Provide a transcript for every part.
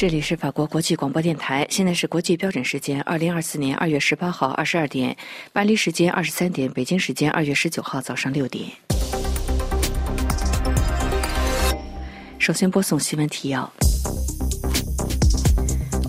这里是法国国际广播电台，现在是国际标准时间二零二四年二月十八号二十二点，巴黎时间二十三点，北京时间二月十九号早上六点。首先播送新闻提要。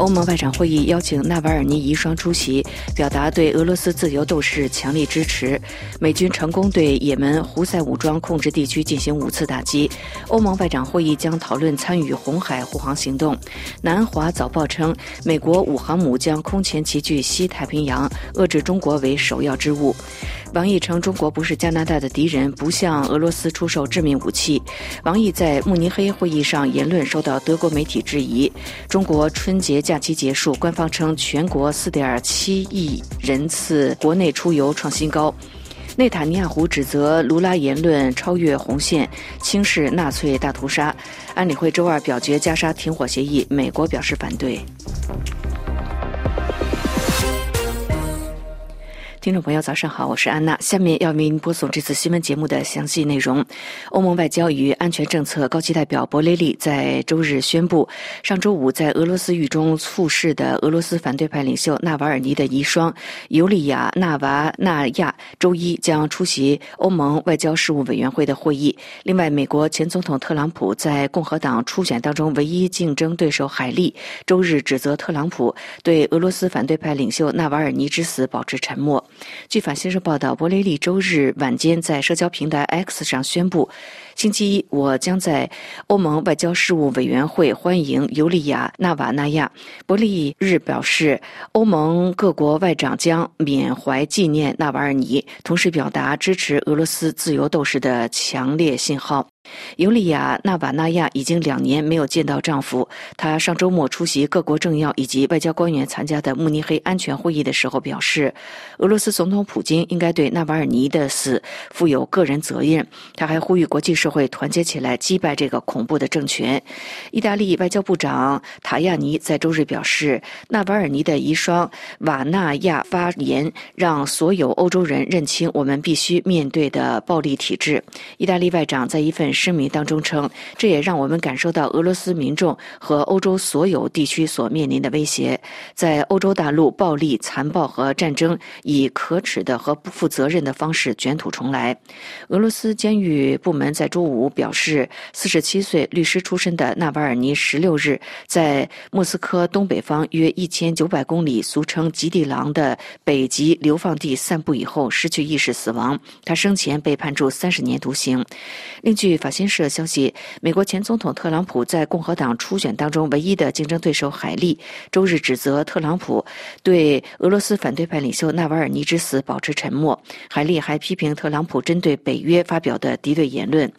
欧盟外长会议邀请纳瓦尔尼遗孀出席，表达对俄罗斯自由斗士强力支持。美军成功对也门胡塞武装控制地区进行五次打击。欧盟外长会议将讨论参与红海护航行动。南华早报称，美国五航母将空前齐聚西太平洋，遏制中国为首要之务。王毅称，中国不是加拿大的敌人，不向俄罗斯出售致命武器。王毅在慕尼黑会议上言论受到德国媒体质疑。中国春节假期结束，官方称全国4.7亿人次国内出游创新高。内塔尼亚胡指责卢拉言论超越红线，轻视纳粹大屠杀。安理会周二表决加沙停火协议，美国表示反对。听众朋友，早上好，我是安娜。下面要为您播送这次新闻节目的详细内容。欧盟外交与安全政策高级代表博雷利在周日宣布，上周五在俄罗斯狱中猝逝的俄罗斯反对派领袖纳瓦尔尼的遗孀尤利娅·纳瓦纳亚周一将出席欧盟外交事务委员会的会议。另外，美国前总统特朗普在共和党初选当中唯一竞争对手海利周日指责特朗普对俄罗斯反对派领袖纳瓦尔尼之死保持沉默。据法新社报道，博雷利周日晚间在社交平台 X 上宣布，星期一我将在欧盟外交事务委员会欢迎尤利娅·纳瓦纳亚。博利日表示，欧盟各国外长将缅怀纪念纳瓦尔尼，同时表达支持俄罗斯自由斗士的强烈信号。尤利娅·纳瓦纳亚已经两年没有见到丈夫。她上周末出席各国政要以及外交官员参加的慕尼黑安全会议的时候表示，俄罗斯总统普京应该对纳瓦尔尼的死负有个人责任。他还呼吁国际社会团结起来击败这个恐怖的政权。意大利外交部长塔亚尼在周日表示，纳瓦尔尼的遗孀瓦纳亚发言让所有欧洲人认清我们必须面对的暴力体制。意大利外长在一份。声明当中称，这也让我们感受到俄罗斯民众和欧洲所有地区所面临的威胁。在欧洲大陆，暴力、残暴和战争以可耻的和不负责任的方式卷土重来。俄罗斯监狱部门在周五表示，四十七岁律师出身的纳瓦尔尼十六日在莫斯科东北方约一千九百公里（俗称“极地狼”的北极流放地）散步以后失去意识死亡。他生前被判处三十年徒刑。另据法新社消息，美国前总统特朗普在共和党初选当中唯一的竞争对手海利周日指责特朗普对俄罗斯反对派领袖纳瓦尔尼之死保持沉默。海利还批评特朗普针对北约发表的敌对言论。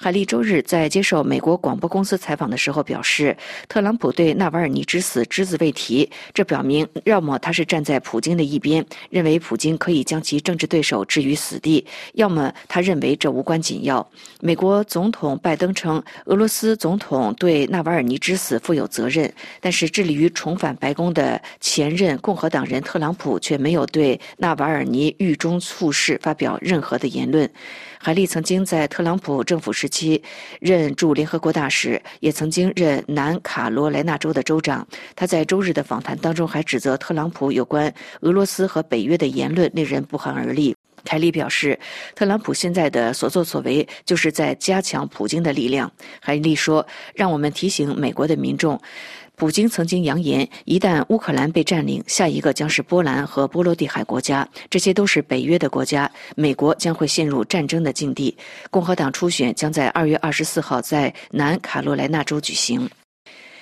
海利周日在接受美国广播公司采访的时候表示，特朗普对纳瓦尔尼之死只字未提，这表明要么他是站在普京的一边，认为普京可以将其政治对手置于死地；要么他认为这无关紧要。美国。总统拜登称，俄罗斯总统对纳瓦尔尼之死负有责任，但是致力于重返白宫的前任共和党人特朗普却没有对纳瓦尔尼狱中猝逝发表任何的言论。海利曾经在特朗普政府时期任驻联合国大使，也曾经任南卡罗来纳州的州长。他在周日的访谈当中还指责特朗普有关俄罗斯和北约的言论令人不寒而栗。凯利表示，特朗普现在的所作所为就是在加强普京的力量。海利说：“让我们提醒美国的民众，普京曾经扬言，一旦乌克兰被占领，下一个将是波兰和波罗的海国家，这些都是北约的国家，美国将会陷入战争的境地。”共和党初选将在二月二十四号在南卡罗来纳州举行。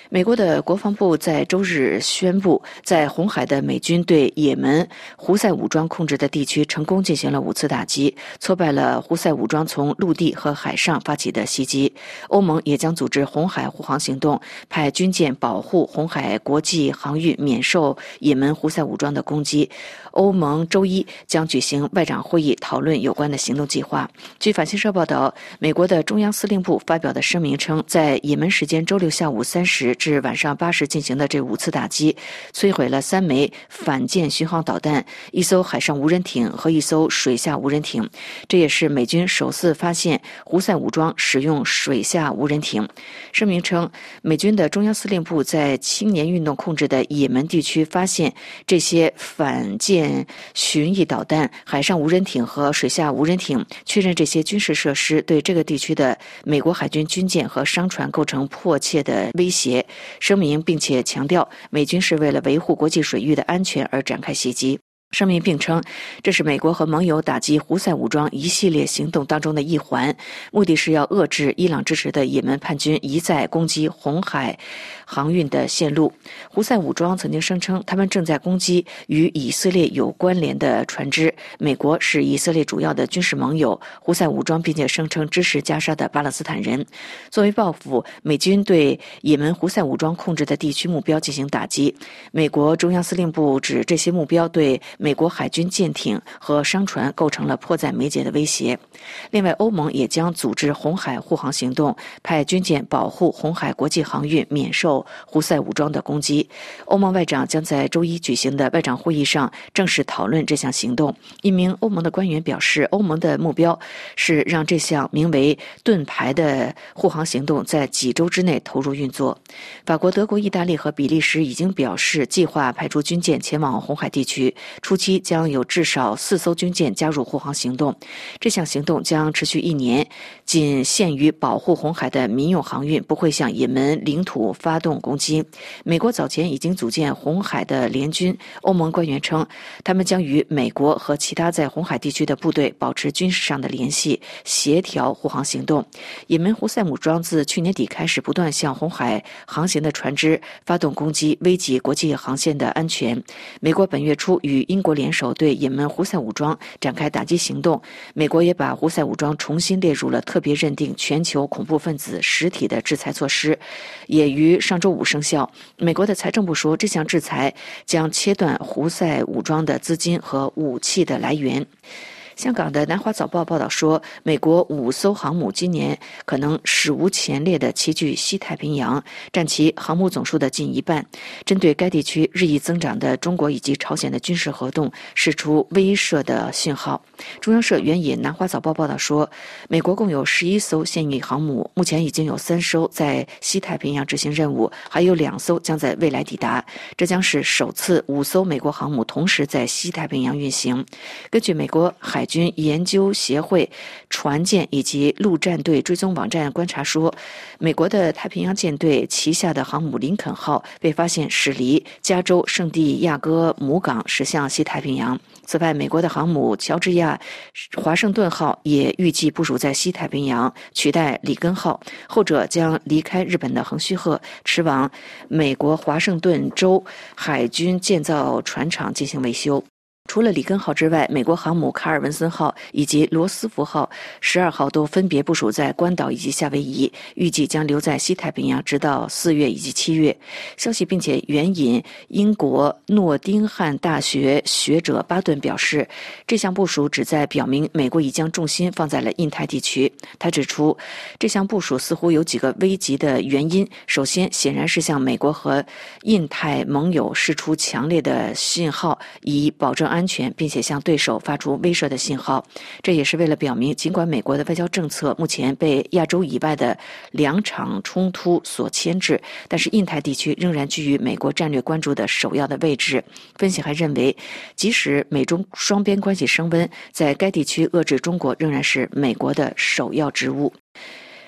美国的国防部在周日宣布，在红海的美军对也门胡塞武装控制的地区成功进行了五次打击，挫败了胡塞武装从陆地和海上发起的袭击。欧盟也将组织红海护航行动，派军舰保护红海国际航运免受也门胡塞武装的攻击。欧盟周一将举行外长会议，讨论有关的行动计划。据法新社报道，美国的中央司令部发表的声明称，在也门时间周六下午三时。至晚上八时进行的这五次打击，摧毁了三枚反舰巡航导弹、一艘海上无人艇和一艘水下无人艇。这也是美军首次发现胡塞武装使用水下无人艇。声明称，美军的中央司令部在青年运动控制的也门地区发现这些反舰嗯巡弋导弹、海上无人艇和水下无人艇，确认这些军事设施对这个地区的美国海军军舰和商船构成迫切的威胁。声明并且强调，美军是为了维护国际水域的安全而展开袭击。声明并称，这是美国和盟友打击胡塞武装一系列行动当中的一环，目的是要遏制伊朗支持的也门叛军一再攻击红海航运的线路。胡塞武装曾经声称，他们正在攻击与以色列有关联的船只。美国是以色列主要的军事盟友。胡塞武装并且声称支持加沙的巴勒斯坦人。作为报复，美军对也门胡塞武装控制的地区目标进行打击。美国中央司令部指这些目标对。美国海军舰艇和商船构成了迫在眉睫的威胁。另外，欧盟也将组织红海护航行动，派军舰保护红海国际航运免受胡塞武装的攻击。欧盟外长将在周一举行的外长会议上正式讨论这项行动。一名欧盟的官员表示，欧盟的目标是让这项名为“盾牌”的护航行动在几周之内投入运作。法国、德国、意大利和比利时已经表示计划派出军舰前往红海地区。初期将有至少四艘军舰加入护航行动，这项行动将持续一年，仅限于保护红海的民用航运，不会向也门领土发动动攻击。美国早前已经组建红海的联军，欧盟官员称，他们将与美国和其他在红海地区的部队保持军事上的联系，协调护航行动。也门胡塞武装自去年底开始不断向红海航行的船只发动攻击，危及国际航线的安全。美国本月初与。英国联手对也门胡塞武装展开打击行动，美国也把胡塞武装重新列入了特别认定全球恐怖分子实体的制裁措施，也于上周五生效。美国的财政部说，这项制裁将切断胡塞武装的资金和武器的来源。香港的南华早报报道说，美国五艘航母今年可能史无前例地齐聚西太平洋，占其航母总数的近一半。针对该地区日益增长的中国以及朝鲜的军事活动，释出威慑的信号。中央社援引南华早报报道说，美国共有十一艘现役航母，目前已经有三艘在西太平洋执行任务，还有两艘将在未来抵达。这将是首次五艘美国航母同时在西太平洋运行。根据美国海军研究协会船舰以及陆战队追踪网站观察说，美国的太平洋舰队旗下的航母林肯号被发现驶离加州圣地亚哥母港，驶向西太平洋。此外，美国的航母乔治亚华盛顿号也预计部署在西太平洋，取代里根号，后者将离开日本的横须贺，驰往美国华盛顿州海军建造船厂进行维修。除了里根号之外，美国航母卡尔文森号以及罗斯福号十二号都分别部署在关岛以及夏威夷，预计将留在西太平洋直到四月以及七月。消息并且援引英国诺丁汉大学学者巴顿表示，这项部署旨在表明美国已将重心放在了印太地区。他指出，这项部署似乎有几个危急的原因。首先，显然是向美国和印太盟友释出强烈的信号，以保证安。安全，并且向对手发出威慑的信号，这也是为了表明，尽管美国的外交政策目前被亚洲以外的两场冲突所牵制，但是印太地区仍然居于美国战略关注的首要的位置。分析还认为，即使美中双边关系升温，在该地区遏制中国仍然是美国的首要职务。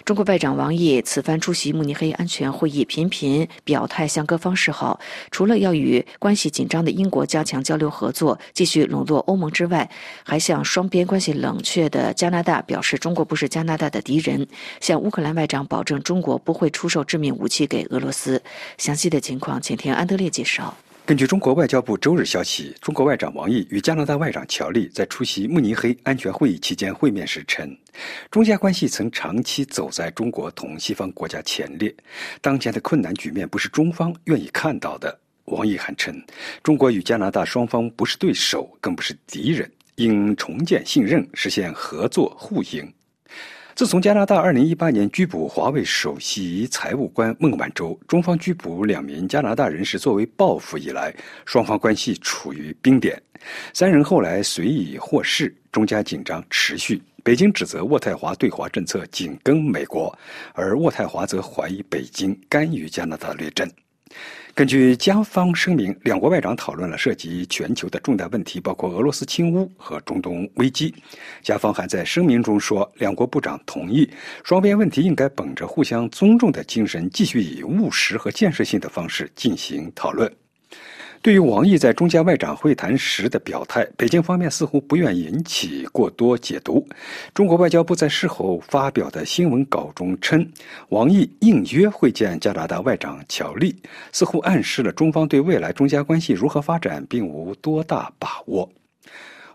中国外长王毅此番出席慕尼黑安全会议，频频表态向各方示好。除了要与关系紧张的英国加强交流合作，继续笼络欧盟之外，还向双边关系冷却的加拿大表示，中国不是加拿大的敌人。向乌克兰外长保证，中国不会出售致命武器给俄罗斯。详细的情况，请听安德烈介绍。根据中国外交部周日消息，中国外长王毅与加拿大外长乔利在出席慕尼黑安全会议期间会面时称，中加关系曾长期走在中国同西方国家前列，当前的困难局面不是中方愿意看到的。王毅还称，中国与加拿大双方不是对手，更不是敌人，应重建信任，实现合作互赢。自从加拿大2018年拘捕华为首席财务官孟晚舟，中方拘捕两名加拿大人士作为报复以来，双方关系处于冰点。三人后来随已获释，中加紧张持续。北京指责渥太华对华政策紧跟美国，而渥太华则怀疑北京干预加拿大内政。根据加方声明，两国外长讨论了涉及全球的重大问题，包括俄罗斯侵乌和中东危机。加方还在声明中说，两国部长同意双边问题应该本着互相尊重的精神，继续以务实和建设性的方式进行讨论。对于王毅在中加外长会谈时的表态，北京方面似乎不愿引起过多解读。中国外交部在事后发表的新闻稿中称，王毅应约会见加拿大外长乔利，似乎暗示了中方对未来中加关系如何发展并无多大把握。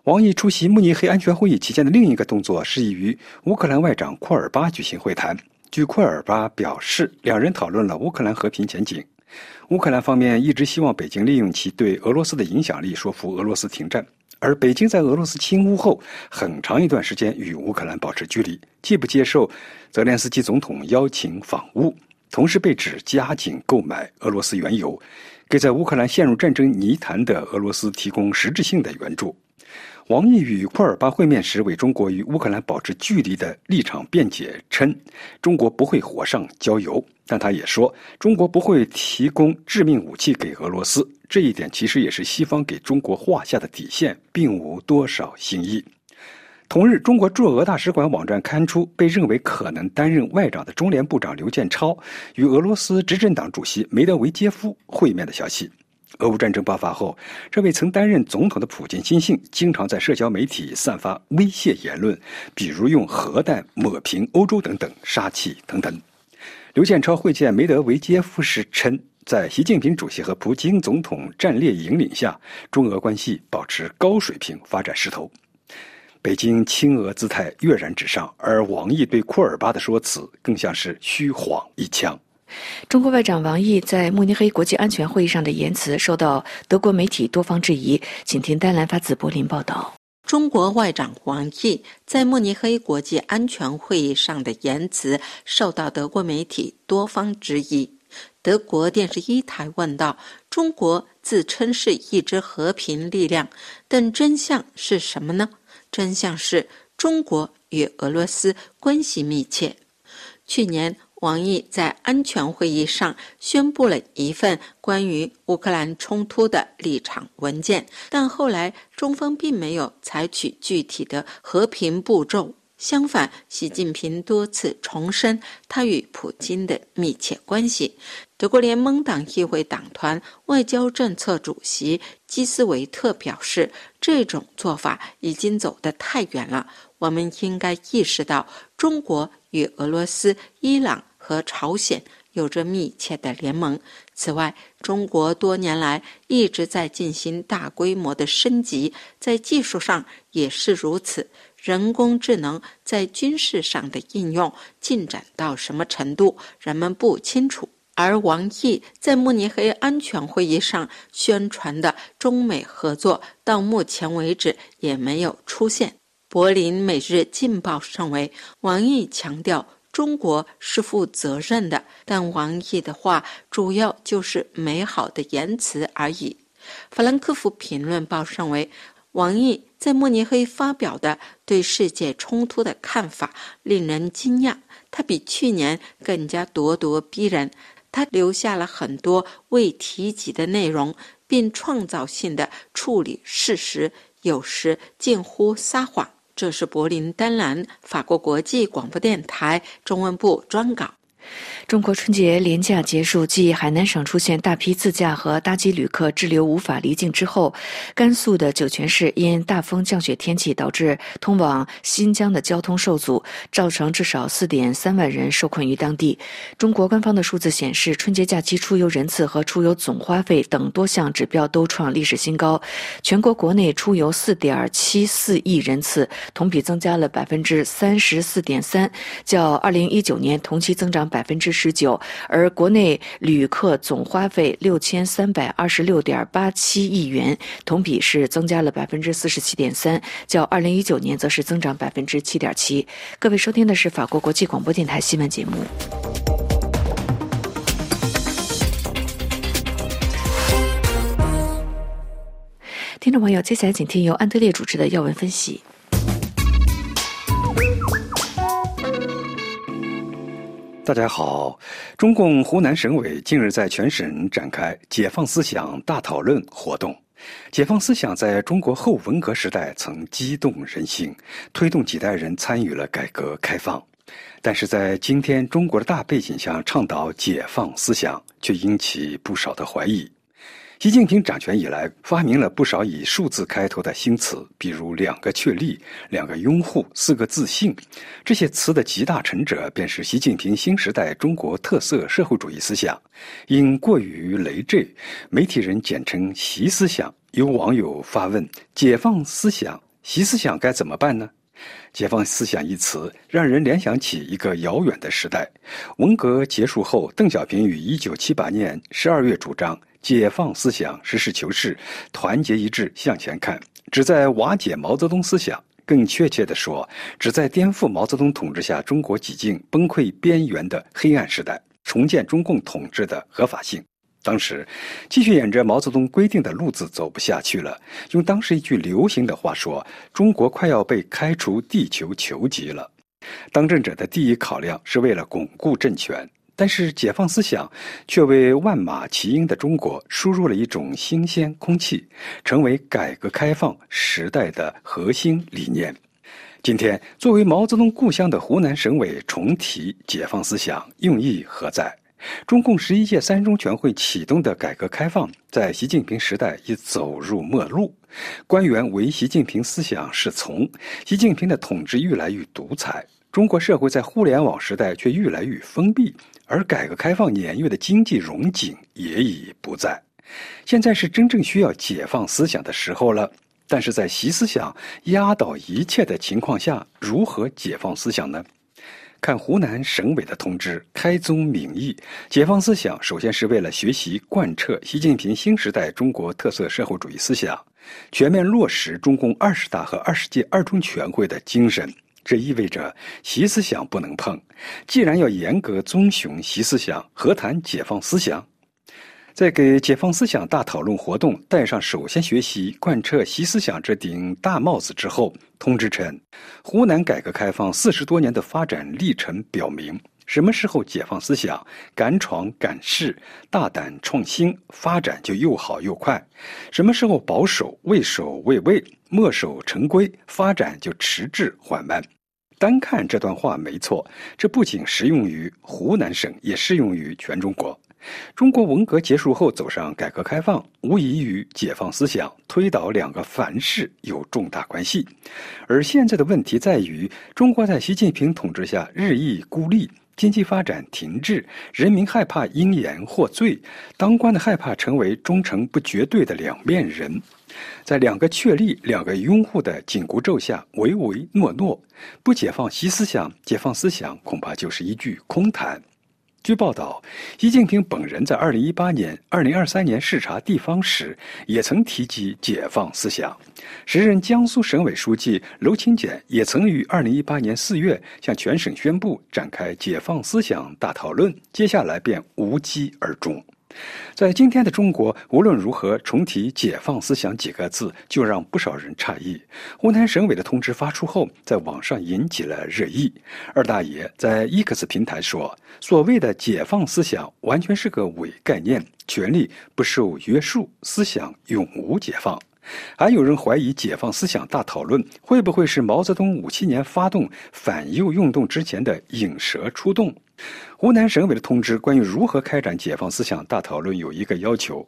王毅出席慕尼黑安全会议期间的另一个动作是与乌克兰外长库尔巴举行会谈。据库尔巴表示，两人讨论了乌克兰和平前景。乌克兰方面一直希望北京利用其对俄罗斯的影响力说服俄罗斯停战，而北京在俄罗斯侵乌后很长一段时间与乌克兰保持距离，既不接受泽连斯基总统邀请访乌，同时被指加紧购买俄罗斯原油，给在乌克兰陷入战争泥潭的俄罗斯提供实质性的援助。王毅与库尔巴会面时，为中国与乌克兰保持距离的立场辩解称，中国不会火上浇油。但他也说，中国不会提供致命武器给俄罗斯。这一点其实也是西方给中国画下的底线，并无多少新意。同日，中国驻俄大使馆网站刊出被认为可能担任外长的中联部长刘建超与俄罗斯执政党主席梅德韦杰夫会面的消息。俄乌战争爆发后，这位曾担任总统的普京亲信经常在社交媒体散发威胁言论，比如用核弹抹平欧洲等等杀气腾腾。刘建超会见梅德韦杰夫时称，在习近平主席和普京总统战略引领下，中俄关系保持高水平发展势头。北京亲俄姿态跃然纸上，而王毅对库尔巴的说辞更像是虚晃一枪。中国外长王毅在慕尼黑国际安全会议上的言辞受到德国媒体多方质疑，请听丹兰发自柏林报道。中国外长王毅在慕尼黑国际安全会议上的言辞受到德国媒体多方质疑。德国电视一台问道：“中国自称是一支和平力量，但真相是什么呢？真相是中国与俄罗斯关系密切。去年。”王毅在安全会议上宣布了一份关于乌克兰冲突的立场文件，但后来中方并没有采取具体的和平步骤。相反，习近平多次重申他与普京的密切关系。德国联盟党议会党团外交政策主席基斯维特表示，这种做法已经走得太远了。我们应该意识到，中国与俄罗斯、伊朗。和朝鲜有着密切的联盟。此外，中国多年来一直在进行大规模的升级，在技术上也是如此。人工智能在军事上的应用进展到什么程度，人们不清楚。而王毅在慕尼黑安全会议上宣传的中美合作，到目前为止也没有出现。柏林每日镜报认为，王毅强调。中国是负责任的，但王毅的话主要就是美好的言辞而已。法兰克福评论报认为，王毅在慕尼黑发表的对世界冲突的看法令人惊讶，他比去年更加咄咄逼人，他留下了很多未提及的内容，并创造性的处理事实，有时近乎撒谎。这是柏林丹兰法国国际广播电台中文部专稿。中国春节连假结束，继海南省出现大批自驾和搭机旅客滞留无法离境之后，甘肃的酒泉市因大风降雪天气导致通往新疆的交通受阻，造成至少四点三万人受困于当地。中国官方的数字显示，春节假期出游人次和出游总花费等多项指标都创历史新高。全国国内出游四点七四亿人次，同比增加了百分之三十四点三，较二零一九年同期增长。百分之十九，而国内旅客总花费六千三百二十六点八七亿元，同比是增加了百分之四十七点三，较二零一九年则是增长百分之七点七。各位收听的是法国国际广播电台新闻节目。听众朋友，接下来请听由安德烈主持的要闻分析。大家好，中共湖南省委近日在全省展开“解放思想大讨论”活动。解放思想在中国后文革时代曾激动人心，推动几代人参与了改革开放。但是在今天中国的大背景下，倡导解放思想却引起不少的怀疑。习近平掌权以来，发明了不少以数字开头的新词，比如“两个确立”“两个拥护”“四个自信”。这些词的集大成者，便是习近平新时代中国特色社会主义思想。因过于累赘，媒体人简称“习思想”。有网友发问：“解放思想，习思想该怎么办呢？”“解放思想”一词，让人联想起一个遥远的时代。文革结束后，邓小平于1978年12月主张。解放思想，实事求是，团结一致向前看，旨在瓦解毛泽东思想。更确切地说，旨在颠覆毛泽东统治下中国几近崩溃边缘的黑暗时代，重建中共统治的合法性。当时，继续沿着毛泽东规定的路子走不下去了。用当时一句流行的话说，中国快要被开除地球球籍了。当政者的第一考量是为了巩固政权。但是，解放思想却为万马齐喑的中国输入了一种新鲜空气，成为改革开放时代的核心理念。今天，作为毛泽东故乡的湖南省委重提解放思想，用意何在？中共十一届三中全会启动的改革开放，在习近平时代已走入末路，官员唯习近平思想是从，习近平的统治愈来愈独裁，中国社会在互联网时代却愈来愈封闭。而改革开放年月的经济荣景也已不在，现在是真正需要解放思想的时候了。但是在习思想压倒一切的情况下，如何解放思想呢？看湖南省委的通知，开宗明义，解放思想首先是为了学习贯彻习近平新时代中国特色社会主义思想，全面落实中共二十大和二十届二中全会的精神。这意味着习思想不能碰。既然要严格遵循习思想，何谈解放思想？在给解放思想大讨论活动戴上首先学习贯彻习思想这顶大帽子之后，通知称，湖南改革开放四十多年的发展历程表明。什么时候解放思想，敢闯敢试，大胆创新，发展就又好又快；什么时候保守畏首畏尾，墨守成规，发展就迟滞缓慢。单看这段话没错，这不仅适用于湖南省，也适用于全中国。中国文革结束后走上改革开放，无疑与解放思想、推倒两个凡是有重大关系。而现在的问题在于，中国在习近平统治下日益孤立。经济发展停滞，人民害怕因言获罪，当官的害怕成为忠诚不绝对的两面人，在两个确立、两个拥护的紧箍咒下唯唯诺诺，不解放习思想，解放思想恐怕就是一句空谈。据报道，习近平本人在二零一八年、二零二三年视察地方时，也曾提及解放思想。时任江苏省委书记娄勤俭也曾于二零一八年四月向全省宣布展开解放思想大讨论，接下来便无疾而终。在今天的中国，无论如何重提“解放思想”几个字，就让不少人诧异。湖南省委的通知发出后，在网上引起了热议。二大爷在 X 平台说：“所谓的解放思想，完全是个伪概念，权力不受约束，思想永无解放。”还有人怀疑，解放思想大讨论会不会是毛泽东五七年发动反右运动之前的引蛇出洞？湖南省委的通知关于如何开展解放思想大讨论有一个要求：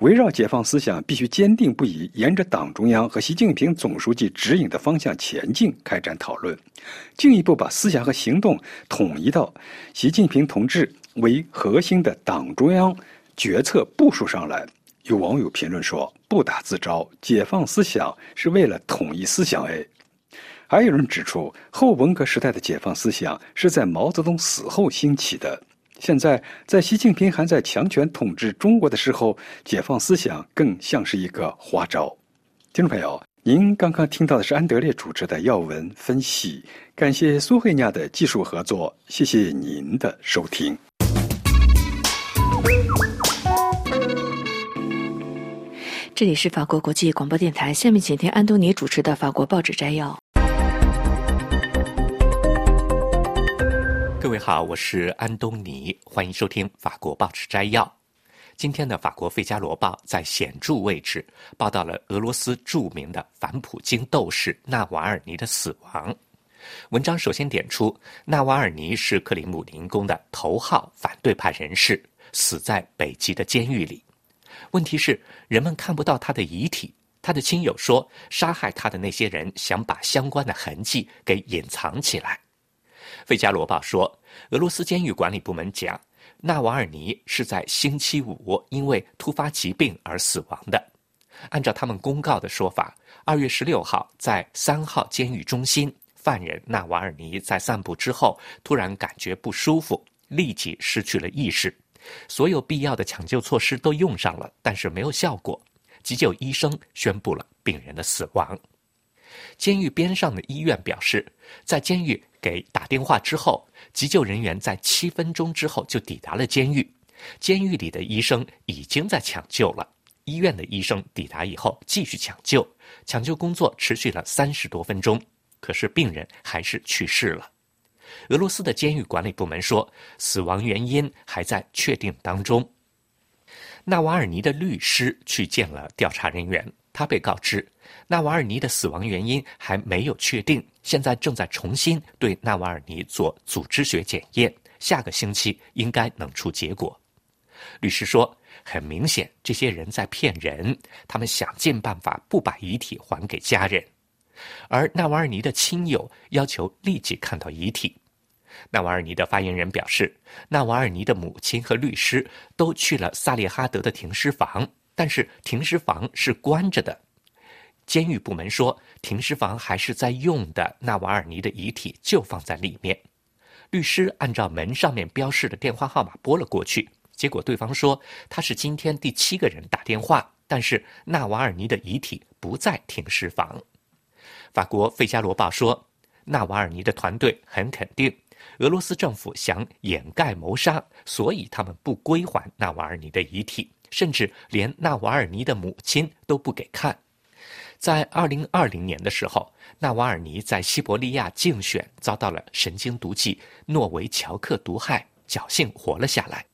围绕解放思想，必须坚定不移沿着党中央和习近平总书记指引的方向前进，开展讨论，进一步把思想和行动统一到习近平同志为核心的党中央决策部署上来。有网友评论说：“不打自招，解放思想是为了统一思想。”哎。还有人指出，后文革时代的解放思想是在毛泽东死后兴起的。现在，在习近平还在强权统治中国的时候，解放思想更像是一个花招。听众朋友，您刚刚听到的是安德烈主持的要闻分析，感谢苏慧亚的技术合作，谢谢您的收听。这里是法国国际广播电台，下面请听安东尼主持的法国报纸摘要。各位好，我是安东尼，欢迎收听法国报纸摘要。今天的法国《费加罗报》在显著位置报道了俄罗斯著名的反普京斗士纳瓦尔尼的死亡。文章首先点出，纳瓦尔尼是克里姆林宫的头号反对派人士，死在北极的监狱里。问题是，人们看不到他的遗体。他的亲友说，杀害他的那些人想把相关的痕迹给隐藏起来。《费加罗报》说，俄罗斯监狱管理部门讲，纳瓦尔尼是在星期五因为突发疾病而死亡的。按照他们公告的说法，二月十六号在三号监狱中心，犯人纳瓦尔尼在散步之后突然感觉不舒服，立即失去了意识。所有必要的抢救措施都用上了，但是没有效果。急救医生宣布了病人的死亡。监狱边上的医院表示，在监狱给打电话之后，急救人员在七分钟之后就抵达了监狱。监狱里的医生已经在抢救了。医院的医生抵达以后继续抢救，抢救工作持续了三十多分钟，可是病人还是去世了。俄罗斯的监狱管理部门说，死亡原因还在确定当中。纳瓦尔尼的律师去见了调查人员。他被告知，纳瓦尔尼的死亡原因还没有确定，现在正在重新对纳瓦尔尼做组织学检验，下个星期应该能出结果。律师说，很明显，这些人在骗人，他们想尽办法不把遗体还给家人，而纳瓦尔尼的亲友要求立即看到遗体。纳瓦尔尼的发言人表示，纳瓦尔尼的母亲和律师都去了萨利哈德的停尸房。但是停尸房是关着的，监狱部门说停尸房还是在用的，纳瓦尔尼的遗体就放在里面。律师按照门上面标示的电话号码拨了过去，结果对方说他是今天第七个人打电话，但是纳瓦尔尼的遗体不在停尸房。法国《费加罗报》说，纳瓦尔尼的团队很肯定，俄罗斯政府想掩盖谋杀，所以他们不归还纳瓦尔尼的遗体。甚至连纳瓦尔尼的母亲都不给看。在二零二零年的时候，纳瓦尔尼在西伯利亚竞选遭到了神经毒剂诺维乔克毒害，侥幸活了下来。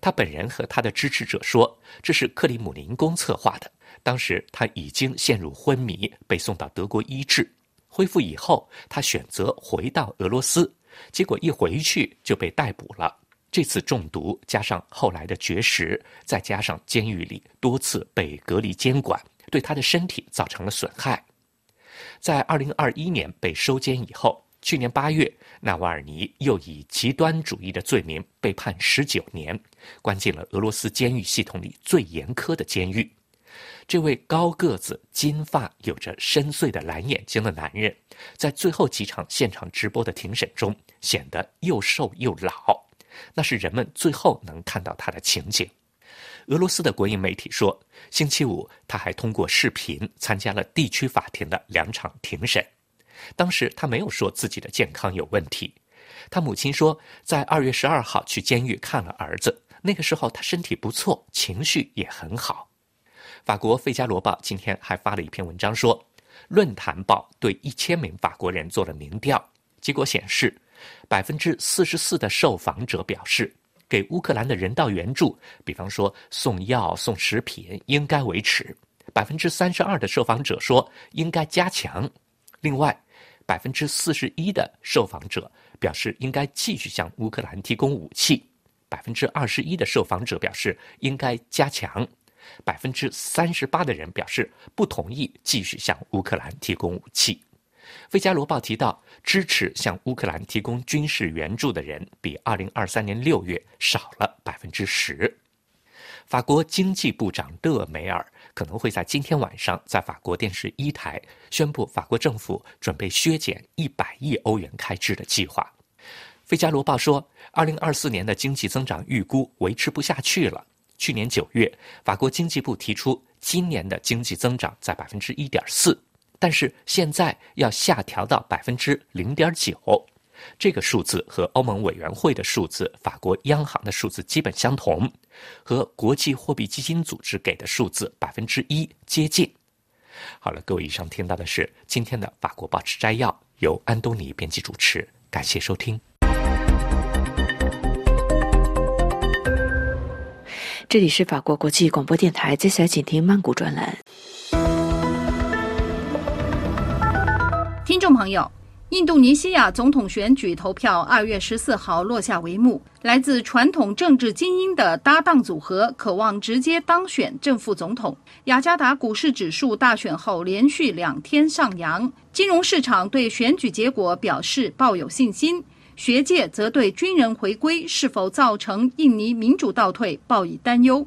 他本人和他的支持者说，这是克里姆林宫策划的。当时他已经陷入昏迷，被送到德国医治。恢复以后，他选择回到俄罗斯，结果一回去就被逮捕了。这次中毒加上后来的绝食，再加上监狱里多次被隔离监管，对他的身体造成了损害。在二零二一年被收监以后，去年八月，纳瓦尔尼又以极端主义的罪名被判十九年，关进了俄罗斯监狱系统里最严苛的监狱。这位高个子、金发、有着深邃的蓝眼睛的男人，在最后几场现场直播的庭审中，显得又瘦又老。那是人们最后能看到他的情景。俄罗斯的国营媒体说，星期五他还通过视频参加了地区法庭的两场庭审。当时他没有说自己的健康有问题。他母亲说，在二月十二号去监狱看了儿子，那个时候他身体不错，情绪也很好。法国《费加罗报》今天还发了一篇文章说，论坛报对一千名法国人做了民调，结果显示。百分之四十四的受访者表示，给乌克兰的人道援助，比方说送药、送食品，应该维持。百分之三十二的受访者说应该加强。另外，百分之四十一的受访者表示应该继续向乌克兰提供武器。百分之二十一的受访者表示应该加强。百分之三十八的人表示不同意继续向乌克兰提供武器。《费加罗报》提到，支持向乌克兰提供军事援助的人比2023年6月少了百分之十。法国经济部长勒梅尔可能会在今天晚上在法国电视一台宣布，法国政府准备削减100亿欧元开支的计划。费加罗报说，二零二四年的经济增长预估维持不下去了。去年九月，法国经济部提出今年的经济增长在百分之一点四，但是现在要下调到百分之零点九。这个数字和欧盟委员会的数字、法国央行的数字基本相同，和国际货币基金组织给的数字百分之一接近。好了，各位，以上听到的是今天的法国报纸摘要，由安东尼编辑主持，感谢收听。这里是法国国际广播电台，接下来请听曼谷专栏。听众朋友，印度尼西亚总统选举投票二月十四号落下帷幕，来自传统政治精英的搭档组合渴望直接当选正副总统。雅加达股市指数大选后连续两天上扬，金融市场对选举结果表示抱有信心。学界则对军人回归是否造成印尼民主倒退报以担忧。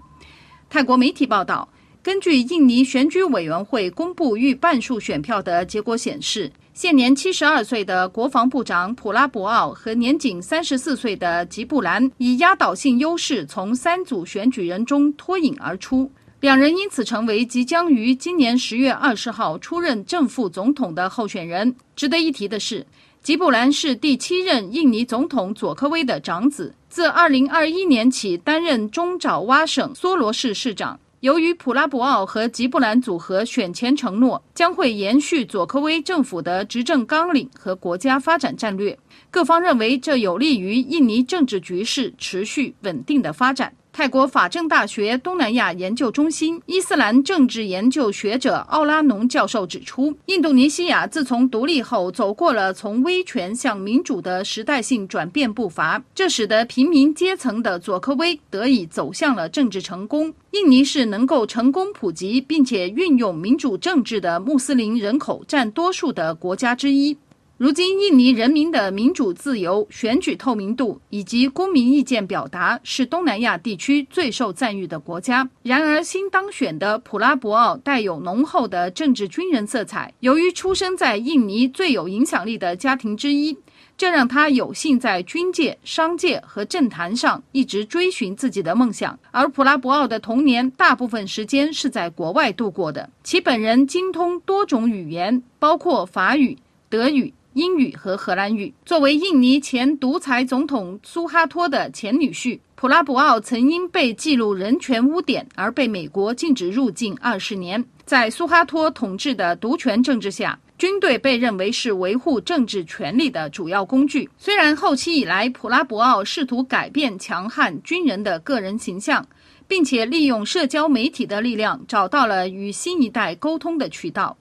泰国媒体报道，根据印尼选举委员会公布逾半数选票的结果显示，现年七十二岁的国防部长普拉博奥和年仅三十四岁的吉布兰以压倒性优势从三组选举人中脱颖而出，两人因此成为即将于今年十月二十号出任正副总统的候选人。值得一提的是。吉布兰是第七任印尼总统佐科威的长子，自2021年起担任中爪哇省梭罗市市长。由于普拉博奥和吉布兰组合选前承诺将会延续佐科威政府的执政纲领和国家发展战略，各方认为这有利于印尼政治局势持续稳定的发展。泰国法政大学东南亚研究中心伊斯兰政治研究学者奥拉农教授指出，印度尼西亚自从独立后走过了从威权向民主的时代性转变步伐，这使得平民阶层的佐科威得以走向了政治成功。印尼是能够成功普及并且运用民主政治的穆斯林人口占多数的国家之一。如今，印尼人民的民主自由、选举透明度以及公民意见表达是东南亚地区最受赞誉的国家。然而，新当选的普拉博奥带有浓厚的政治军人色彩。由于出生在印尼最有影响力的家庭之一，这让他有幸在军界、商界和政坛上一直追寻自己的梦想。而普拉博奥的童年大部分时间是在国外度过的，其本人精通多种语言，包括法语、德语。英语和荷兰语。作为印尼前独裁总统苏哈托的前女婿，普拉博奥曾因被记录人权污点而被美国禁止入境二十年。在苏哈托统治的独权政治下，军队被认为是维护政治权力的主要工具。虽然后期以来，普拉博奥试图改变强悍军人的个人形象，并且利用社交媒体的力量找到了与新一代沟通的渠道。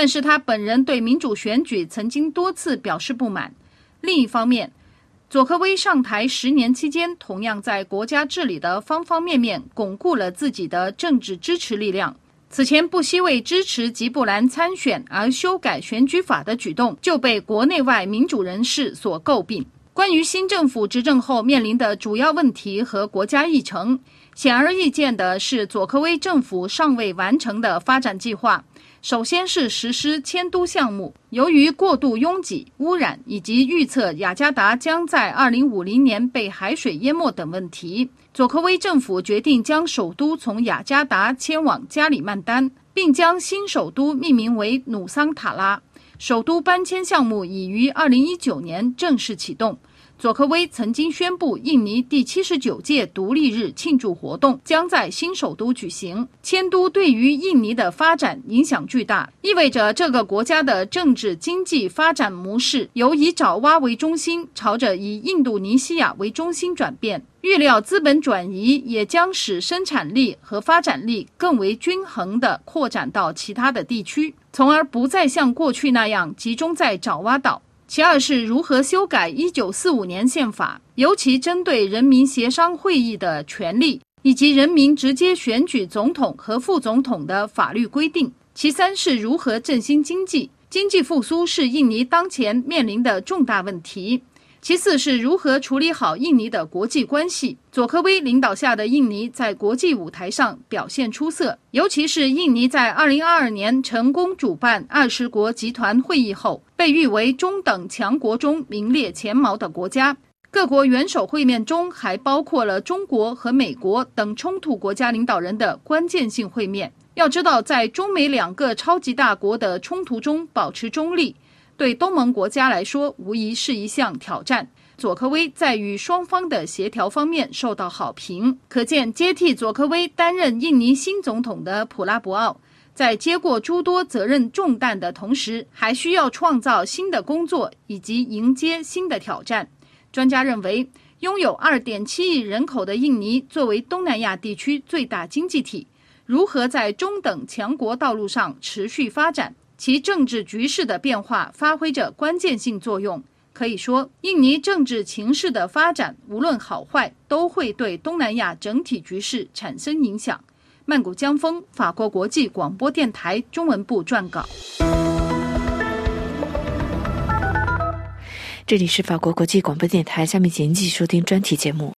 但是他本人对民主选举曾经多次表示不满。另一方面，佐科威上台十年期间，同样在国家治理的方方面面巩固了自己的政治支持力量。此前不惜为支持吉布兰参选而修改选举法的举动，就被国内外民主人士所诟病。关于新政府执政后面临的主要问题和国家议程，显而易见的是，佐科威政府尚未完成的发展计划。首先是实施迁都项目，由于过度拥挤、污染以及预测雅加达将在2050年被海水淹没等问题，佐科威政府决定将首都从雅加达迁往加里曼丹，并将新首都命名为努桑塔拉。首都搬迁项目已于2019年正式启动。佐科威曾经宣布，印尼第七十九届独立日庆祝活动将在新首都举行。迁都对于印尼的发展影响巨大，意味着这个国家的政治经济发展模式由以爪哇为中心，朝着以印度尼西亚为中心转变。预料资本转移也将使生产力和发展力更为均衡地扩展到其他的地区，从而不再像过去那样集中在爪哇岛。其二是如何修改一九四五年宪法，尤其针对人民协商会议的权利以及人民直接选举总统和副总统的法律规定。其三是如何振兴经济，经济复苏是印尼当前面临的重大问题。其次是如何处理好印尼的国际关系。佐科威领导下的印尼在国际舞台上表现出色，尤其是印尼在2022年成功主办二十国集团会议后，被誉为中等强国中名列前茅的国家。各国元首会面中还包括了中国和美国等冲突国家领导人的关键性会面。要知道，在中美两个超级大国的冲突中保持中立，对东盟国家来说无疑是一项挑战。佐科威在与双方的协调方面受到好评，可见接替佐科威担任印尼新总统的普拉博奥，在接过诸多责任重担的同时，还需要创造新的工作以及迎接新的挑战。专家认为，拥有2.7亿人口的印尼作为东南亚地区最大经济体，如何在中等强国道路上持续发展，其政治局势的变化发挥着关键性作用。可以说，印尼政治情势的发展，无论好坏，都会对东南亚整体局势产生影响。曼谷江峰，法国国际广播电台中文部撰稿。这里是法国国际广播电台，下面请继续收听专题节目。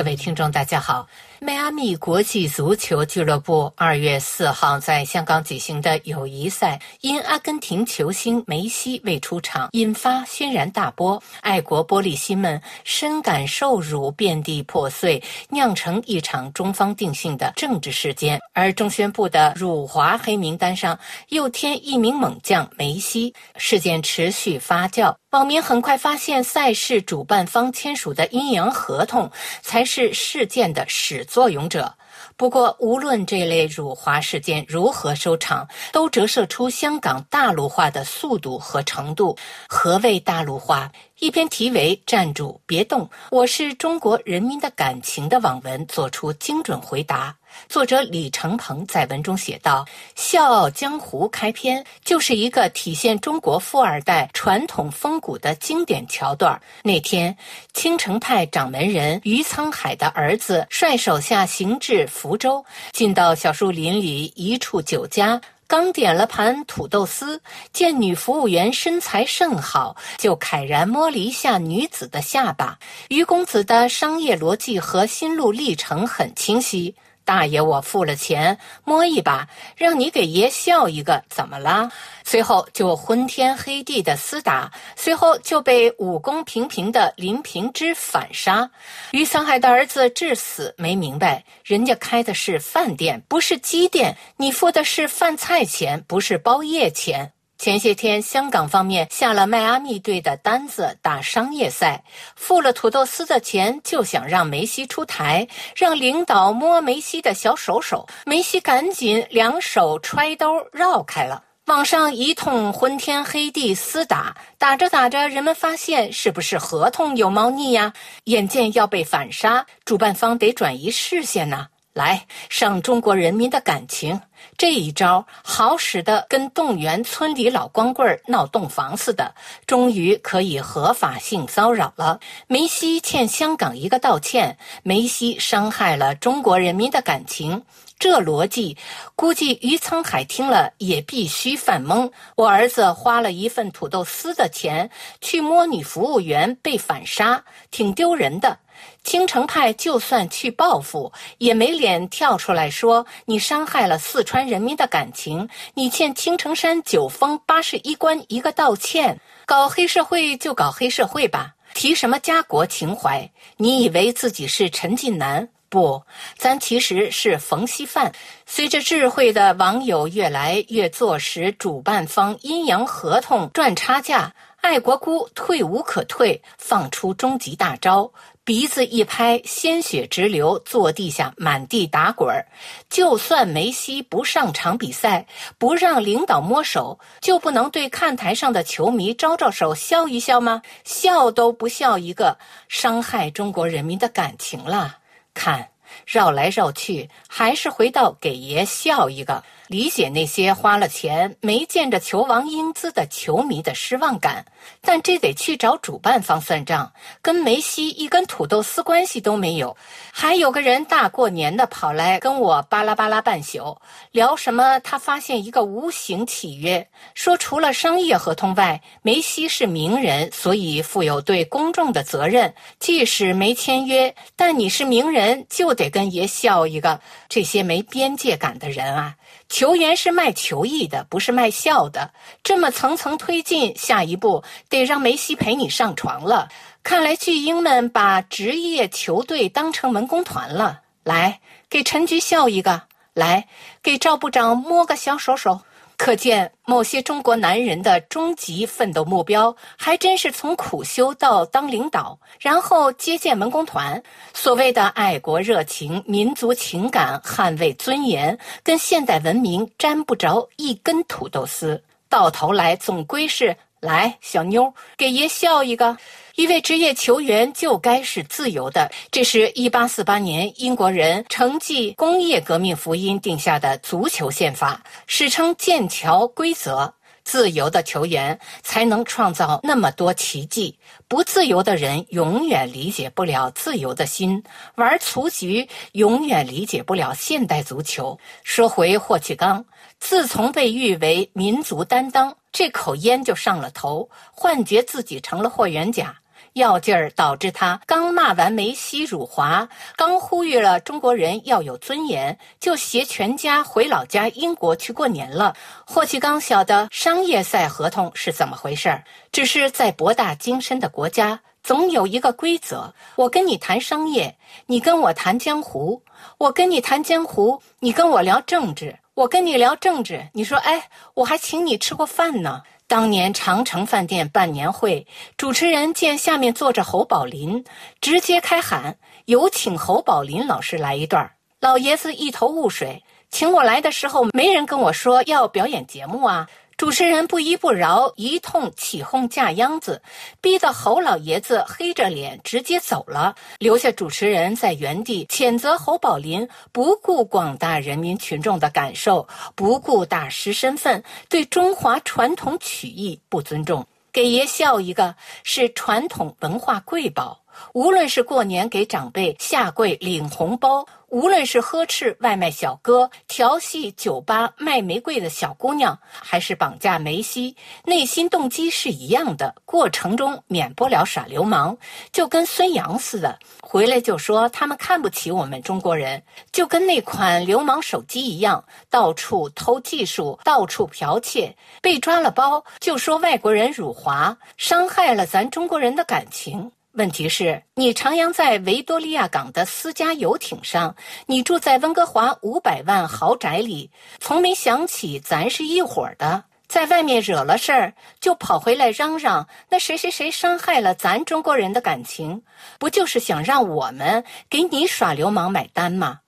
各位听众，大家好。迈阿密国际足球俱乐部二月四号在香港举行的友谊赛，因阿根廷球星梅西未出场，引发轩然大波。爱国玻璃心们深感受辱，遍地破碎，酿成一场中方定性的政治事件。而中宣部的辱华黑名单上又添一名猛将梅西，事件持续发酵。网民很快发现，赛事主办方签署的阴阳合同才是事件的始。作俑者。不过，无论这类辱华事件如何收场，都折射出香港大陆化的速度和程度。何谓大陆化？一篇题为“站住，别动，我是中国人民的感情”的网文做出精准回答。作者李承鹏在文中写道：“笑傲江湖”开篇就是一个体现中国富二代传统风骨的经典桥段。那天，青城派掌门人于沧海的儿子率手下行至福州，进到小树林里一处酒家，刚点了盘土豆丝，见女服务员身材甚好，就慨然摸了一下女子的下巴。于公子的商业逻辑和心路历程很清晰。大爷，我付了钱，摸一把，让你给爷笑一个，怎么啦？随后就昏天黑地的厮打，随后就被武功平平的林平之反杀。于沧海的儿子至死没明白，人家开的是饭店，不是鸡店，你付的是饭菜钱，不是包夜钱。前些天，香港方面下了迈阿密队的单子打商业赛，付了土豆丝的钱，就想让梅西出台，让领导摸梅西的小手手。梅西赶紧两手揣兜绕开了。网上一通昏天黑地厮打，打着打着，人们发现是不是合同有猫腻呀？眼见要被反杀，主办方得转移视线呐。来伤中国人民的感情，这一招好使得跟动员村里老光棍闹洞房似的，终于可以合法性骚扰了。梅西欠香港一个道歉，梅西伤害了中国人民的感情，这逻辑估计于沧海听了也必须犯懵。我儿子花了一份土豆丝的钱去摸女服务员被反杀，挺丢人的。青城派就算去报复，也没脸跳出来说你伤害了四川人民的感情，你欠青城山九峰八十一关一个道歉。搞黑社会就搞黑社会吧，提什么家国情怀？你以为自己是陈近南？不，咱其实是冯锡范。随着智慧的网友越来越坐实主办方阴阳合同赚差价，爱国姑退无可退，放出终极大招。鼻子一拍，鲜血直流，坐地下满地打滚儿。就算梅西不上场比赛，不让领导摸手，就不能对看台上的球迷招招手、笑一笑吗？笑都不笑一个，伤害中国人民的感情了。看，绕来绕去，还是回到给爷笑一个。理解那些花了钱没见着球王英姿的球迷的失望感，但这得去找主办方算账，跟梅西一根土豆丝关系都没有。还有个人大过年的跑来跟我巴拉巴拉半宿，聊什么？他发现一个无形契约，说除了商业合同外，梅西是名人，所以负有对公众的责任。即使没签约，但你是名人，就得跟爷笑一个。这些没边界感的人啊！球员是卖球艺的，不是卖笑的。这么层层推进，下一步得让梅西陪你上床了。看来巨婴们把职业球队当成文工团了。来，给陈局笑一个；来，给赵部长摸个小手手。可见，某些中国男人的终极奋斗目标，还真是从苦修到当领导，然后接见文工团。所谓的爱国热情、民族情感、捍卫尊严，跟现代文明沾不着一根土豆丝。到头来，总归是来小妞给爷笑一个。一位职业球员就该是自由的，这是一八四八年英国人承继工业革命福音定下的足球宪法，史称剑桥规则。自由的球员才能创造那么多奇迹，不自由的人永远理解不了自由的心，玩蹴局永远理解不了现代足球。说回霍启刚，自从被誉为民族担当，这口烟就上了头，幻觉自己成了霍元甲。药劲儿导致他刚骂完梅西辱华，刚呼吁了中国人要有尊严，就携全家回老家英国去过年了。霍启刚晓得商业赛合同是怎么回事儿，只是在博大精深的国家，总有一个规则：我跟你谈商业，你跟我谈江湖；我跟你谈江湖，你跟我聊政治；我跟你聊政治，你说哎，我还请你吃过饭呢。当年长城饭店办年会，主持人见下面坐着侯宝林，直接开喊：“有请侯宝林老师来一段。”老爷子一头雾水，请我来的时候，没人跟我说要表演节目啊。主持人不依不饶，一通起哄架秧子，逼得侯老爷子黑着脸直接走了，留下主持人在原地谴责侯宝林不顾广大人民群众的感受，不顾大师身份，对中华传统曲艺不尊重。给爷笑一个，是传统文化瑰宝。无论是过年给长辈下跪领红包，无论是呵斥外卖小哥、调戏酒吧卖玫瑰的小姑娘，还是绑架梅西，内心动机是一样的。过程中免不了耍流氓，就跟孙杨似的，回来就说他们看不起我们中国人，就跟那款流氓手机一样，到处偷技术，到处剽窃，被抓了包就说外国人辱华，伤害了咱中国人的感情。问题是，你徜徉在维多利亚港的私家游艇上，你住在温哥华五百万豪宅里，从没想起咱是一伙的，在外面惹了事儿就跑回来嚷嚷，那谁谁谁伤害了咱中国人的感情，不就是想让我们给你耍流氓买单吗？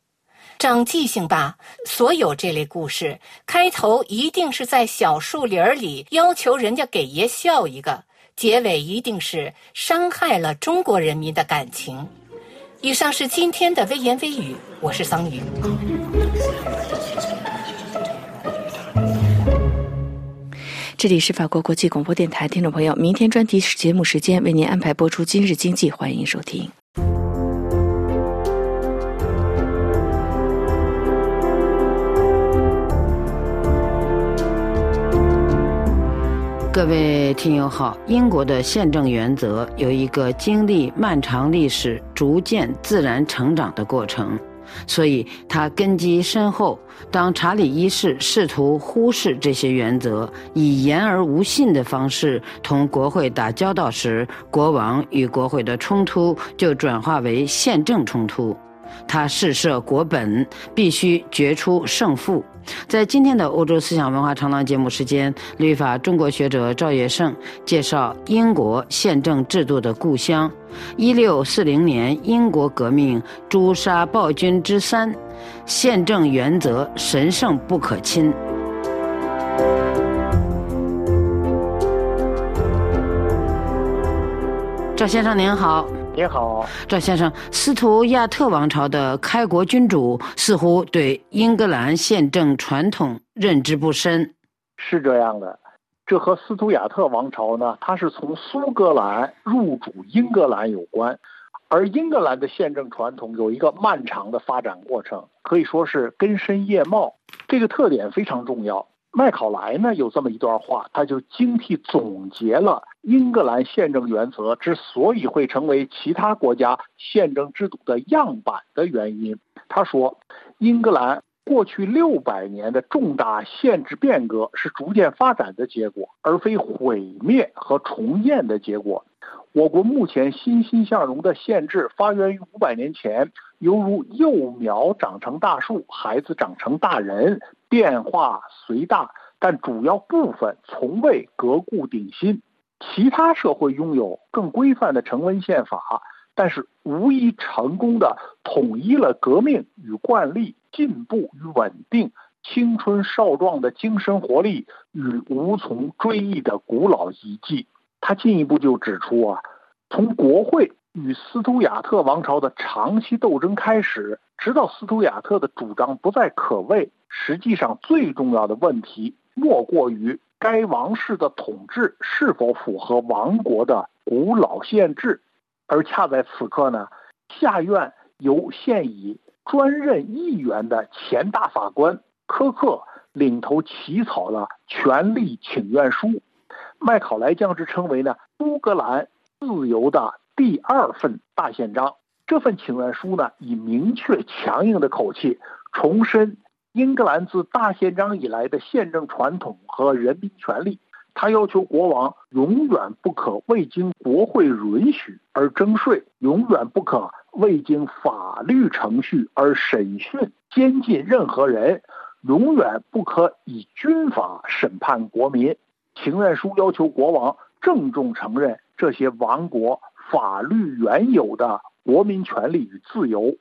长记性吧，所有这类故事开头一定是在小树林里要求人家给爷笑一个。结尾一定是伤害了中国人民的感情。以上是今天的微言微语，我是桑榆。这里是法国国际广播电台，听众朋友，明天专题节目时间为您安排播出《今日经济》，欢迎收听。各位听友好，英国的宪政原则有一个经历漫长历史、逐渐自然成长的过程，所以它根基深厚。当查理一世试图忽视这些原则，以言而无信的方式同国会打交道时，国王与国会的冲突就转化为宪政冲突。他试射国本，必须决出胜负。在今天的欧洲思想文化长廊节目时间，律法中国学者赵业胜介绍英国宪政制度的故乡——一六四零年英国革命诛杀暴君之三，宪政原则神圣不可侵。赵先生您好。你好，赵先生。斯图亚特王朝的开国君主似乎对英格兰宪政传统认知不深。是这样的，这和斯图亚特王朝呢，它是从苏格兰入主英格兰有关，而英格兰的宪政传统有一个漫长的发展过程，可以说是根深叶茂，这个特点非常重要。麦考莱呢有这么一段话，他就精辟总结了英格兰宪政原则之所以会成为其他国家宪政制度的样板的原因。他说，英格兰过去六百年的重大宪制变革是逐渐发展的结果，而非毁灭和重建的结果。我国目前欣欣向荣的宪制发源于五百年前，犹如幼苗长成大树，孩子长成大人。变化虽大，但主要部分从未革故鼎新。其他社会拥有更规范的成文宪法，但是无一成功的统一了革命与惯例、进步与稳定、青春少壮的精神活力与无从追忆的古老遗迹。他进一步就指出啊，从国会与斯图亚特王朝的长期斗争开始，直到斯图亚特的主张不再可畏。实际上，最重要的问题莫过于该王室的统治是否符合王国的古老宪制。而恰在此刻呢，下院由现已专任议员的前大法官科克领头起草了权力请愿书，麦考莱将之称为呢苏格兰自由的第二份大宪章。这份请愿书呢，以明确强硬的口气重申。英格兰自大宪章以来的宪政传统和人民权利，他要求国王永远不可未经国会允许而征税，永远不可未经法律程序而审讯监禁任何人，永远不可以军法审判国民。请愿书要求国王郑重承认这些王国法律原有的国民权利与自由。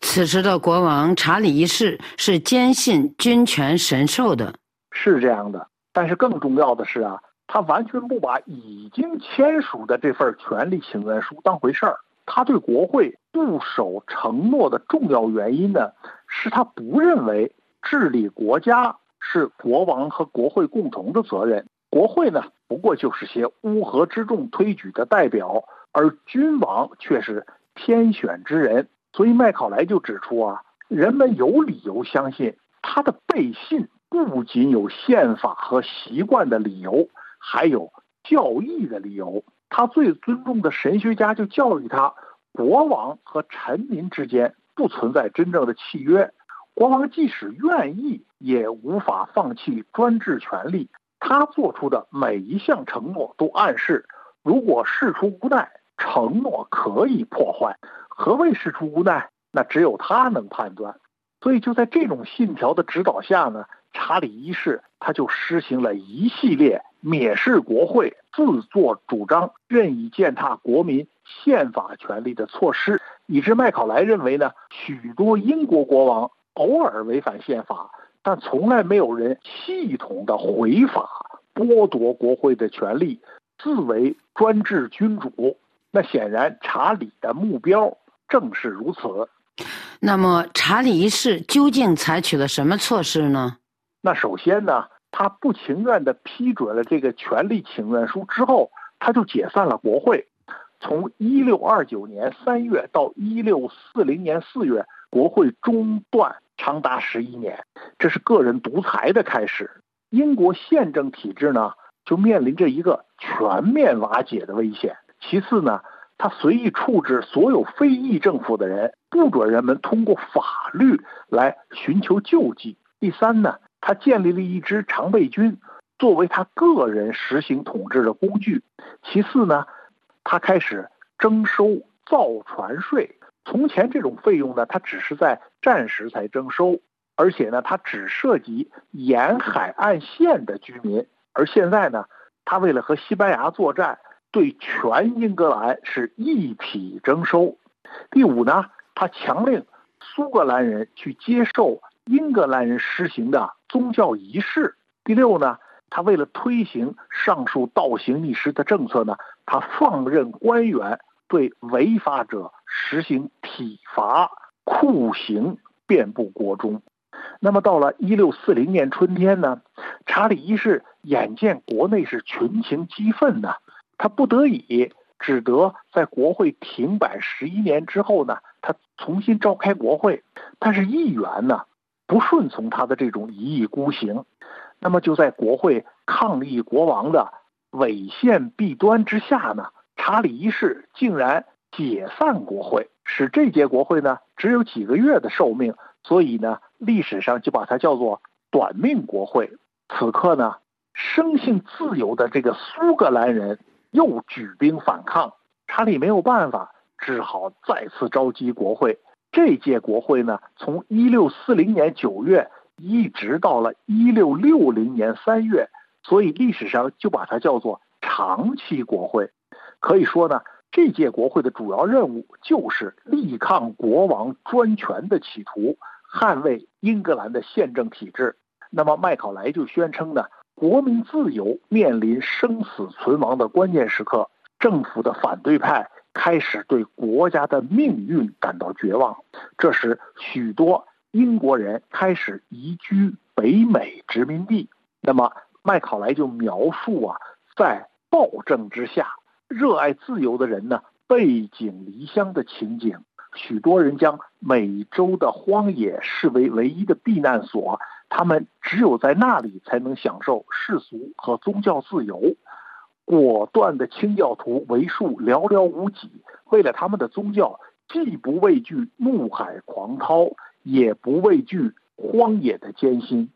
此时的国王查理一世是坚信君权神授的，是这样的。但是更重要的是啊，他完全不把已经签署的这份权利请愿书当回事儿。他对国会不守承诺的重要原因呢，是他不认为治理国家是国王和国会共同的责任。国会呢，不过就是些乌合之众推举的代表，而君王却是天选之人。所以麦考莱就指出啊，人们有理由相信他的背信不仅有宪法和习惯的理由，还有教义的理由。他最尊重的神学家就教育他，国王和臣民之间不存在真正的契约，国王即使愿意，也无法放弃专制权利。他做出的每一项承诺都暗示，如果事出无奈，承诺可以破坏。何谓事出无奈？那只有他能判断。所以就在这种信条的指导下呢，查理一世他就实行了一系列蔑视国会、自作主张、任意践踏国民宪法权利的措施，以致麦考莱认为呢，许多英国国王偶尔违反宪法，但从来没有人系统的回法剥夺国会的权利，自为专制君主。那显然查理的目标。正是如此。那么，查理一世究竟采取了什么措施呢？那首先呢，他不情愿地批准了这个权力请愿书之后，他就解散了国会。从一六二九年三月到一六四零年四月，国会中断长达十一年，这是个人独裁的开始。英国宪政体制呢，就面临着一个全面瓦解的危险。其次呢。他随意处置所有非议政府的人，不准人们通过法律来寻求救济。第三呢，他建立了一支常备军，作为他个人实行统治的工具。其次呢，他开始征收造船税。从前这种费用呢，它只是在战时才征收，而且呢，它只涉及沿海岸线的居民。而现在呢，他为了和西班牙作战。对全英格兰是一体征收。第五呢，他强令苏格兰人去接受英格兰人实行的宗教仪式。第六呢，他为了推行上述倒行逆施的政策呢，他放任官员对违法者实行体罚、酷刑，遍布国中。那么到了一六四零年春天呢，查理一世眼见国内是群情激愤呢，他不得已只得在国会停摆十一年之后呢，他重新召开国会。但是议员呢不顺从他的这种一意孤行，那么就在国会抗议国王的违宪弊端之下呢，查理一世竟然解散国会，使这届国会呢只有几个月的寿命。所以呢，历史上就把它叫做短命国会。此刻呢，生性自由的这个苏格兰人又举兵反抗，查理没有办法，只好再次召集国会。这届国会呢，从一六四零年九月一直到了一六六零年三月，所以历史上就把它叫做长期国会。可以说呢，这届国会的主要任务就是力抗国王专权的企图。捍卫英格兰的宪政体制，那么麦考莱就宣称呢，国民自由面临生死存亡的关键时刻，政府的反对派开始对国家的命运感到绝望。这时，许多英国人开始移居北美殖民地。那么，麦考莱就描述啊，在暴政之下，热爱自由的人呢，背井离乡的情景。许多人将美洲的荒野视为唯一的避难所，他们只有在那里才能享受世俗和宗教自由。果断的清教徒为数寥寥无几，为了他们的宗教，既不畏惧怒海狂涛，也不畏惧荒野的艰辛。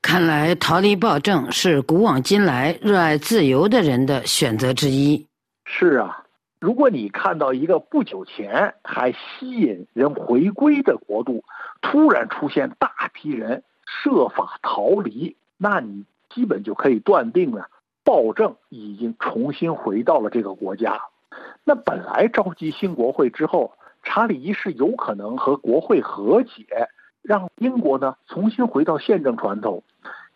看来，逃离暴政是古往今来热爱自由的人的选择之一。是啊。如果你看到一个不久前还吸引人回归的国度，突然出现大批人设法逃离，那你基本就可以断定了，暴政已经重新回到了这个国家。那本来召集新国会之后，查理一世有可能和国会和解，让英国呢重新回到宪政传统。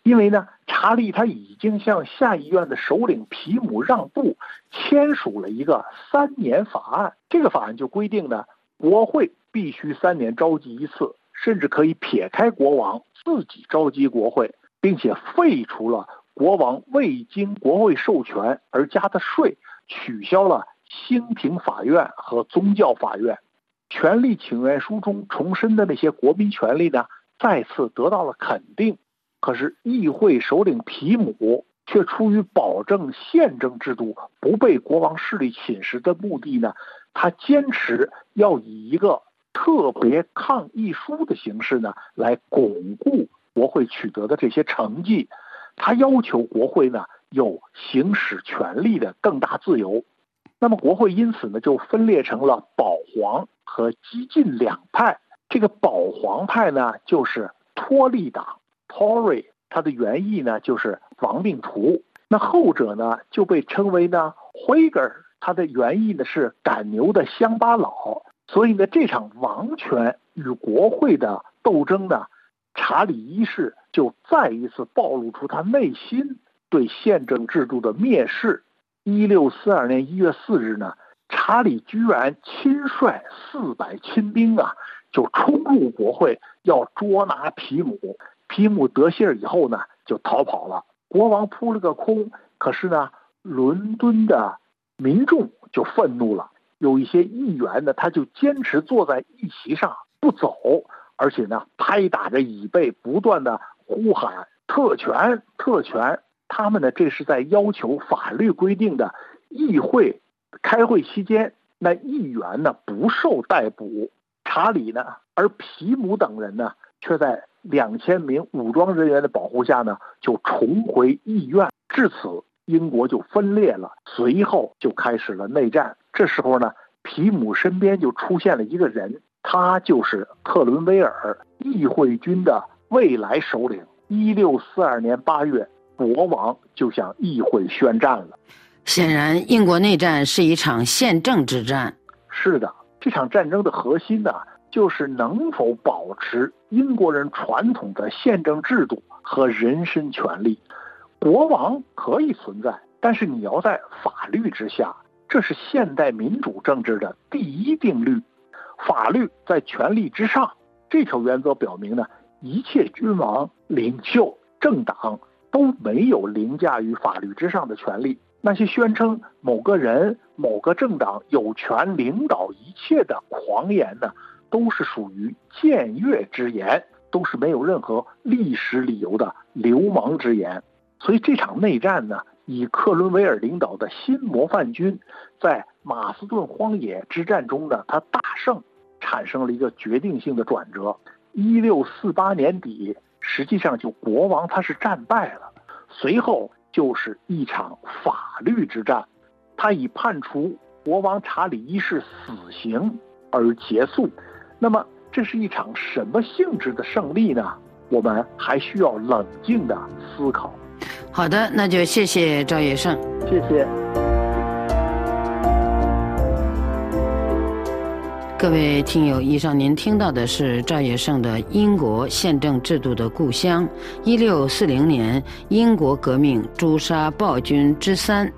因为呢，查理他已经向下议院的首领皮姆让步，签署了一个三年法案。这个法案就规定呢，国会必须三年召集一次，甚至可以撇开国王自己召集国会，并且废除了国王未经国会授权而加的税，取消了兴平法院和宗教法院。权力请愿书中重申的那些国民权利呢，再次得到了肯定。可是，议会首领皮姆却出于保证宪政制度不被国王势力侵蚀的目的呢，他坚持要以一个特别抗议书的形式呢，来巩固国会取得的这些成绩。他要求国会呢有行使权力的更大自由。那么，国会因此呢就分裂成了保皇和激进两派。这个保皇派呢，就是托利党。Tory，它的原意呢就是亡命徒。那后者呢就被称为呢 Whiger，它的原意呢是赶牛的乡巴佬。所以呢，这场王权与国会的斗争呢，查理一世就再一次暴露出他内心对宪政制度的蔑视。一六四二年一月四日呢，查理居然亲率四百亲兵啊，就冲入国会，要捉拿皮姆。皮姆得信儿以后呢，就逃跑了。国王扑了个空。可是呢，伦敦的民众就愤怒了。有一些议员呢，他就坚持坐在议席上不走，而且呢，拍打着椅背，不断的呼喊“特权，特权”。他们呢，这是在要求法律规定的议会开会期间，那议员呢不受逮捕。查理呢，而皮姆等人呢，却在。两千名武装人员的保护下呢，就重回议院。至此，英国就分裂了。随后就开始了内战。这时候呢，皮姆身边就出现了一个人，他就是特伦威尔，议会军的未来首领。一六四二年八月，国王就向议会宣战了。显然，英国内战是一场宪政之战。是的，这场战争的核心呢？就是能否保持英国人传统的宪政制度和人身权利。国王可以存在，但是你要在法律之下，这是现代民主政治的第一定律。法律在权力之上，这条原则表明呢，一切君王、领袖、政党都没有凌驾于法律之上的权利。那些宣称某个人、某个政党有权领导一切的狂言呢，都是属于僭越之言，都是没有任何历史理由的流氓之言。所以这场内战呢，以克伦威尔领导的新模范军在马斯顿荒野之战中呢，他大胜，产生了一个决定性的转折。一六四八年底，实际上就国王他是战败了，随后。就是一场法律之战，他以判处国王查理一世死刑而结束。那么，这是一场什么性质的胜利呢？我们还需要冷静的思考。好的，那就谢谢赵野胜，谢谢。各位听友，以上您听到的是赵野胜的《英国宪政制度的故乡》，一六四零年英国革命诛杀暴君之三，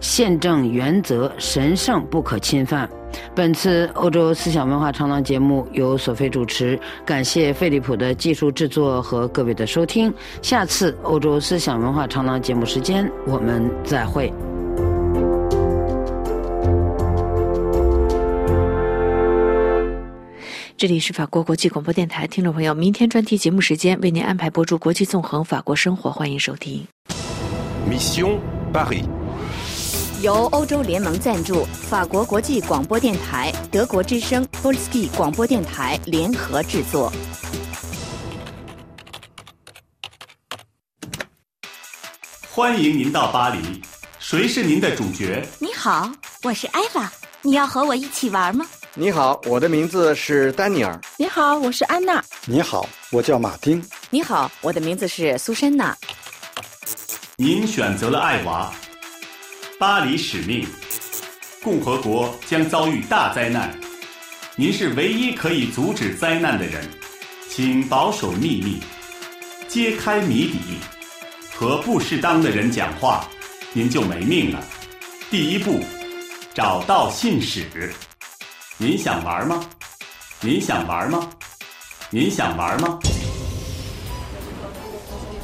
宪政原则神圣不可侵犯。本次欧洲思想文化长廊节目由索菲主持，感谢费利普的技术制作和各位的收听。下次欧洲思想文化长廊节目时间，我们再会。这里是法国国际广播电台，听众朋友，明天专题节目时间为您安排播出《国际纵横法国生活》，欢迎收听。Mission Paris，由欧洲联盟赞助，法国国际广播电台、德国之声 p o l s k y 广播电台联合制作。欢迎您到巴黎，谁是您的主角？你好，我是艾拉，你要和我一起玩吗？你好，我的名字是丹尼尔。你好，我是安娜。你好，我叫马丁。你好，我的名字是苏珊娜。您选择了艾娃，巴黎使命，共和国将遭遇大灾难，您是唯一可以阻止灾难的人，请保守秘密，揭开谜底，和不适当的人讲话，您就没命了。第一步，找到信使。您想玩吗？您想玩吗？您想玩吗？